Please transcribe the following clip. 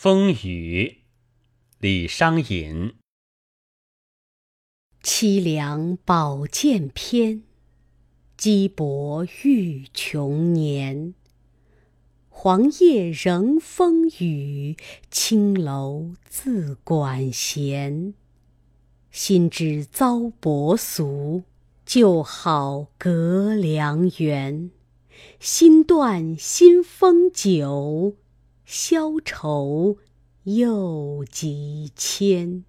风雨，李商隐。凄凉宝剑篇，羁泊欲穷年。黄叶仍风雨，青楼自管弦。心知遭薄俗，旧好隔良缘。心断新丰久，消愁又几千。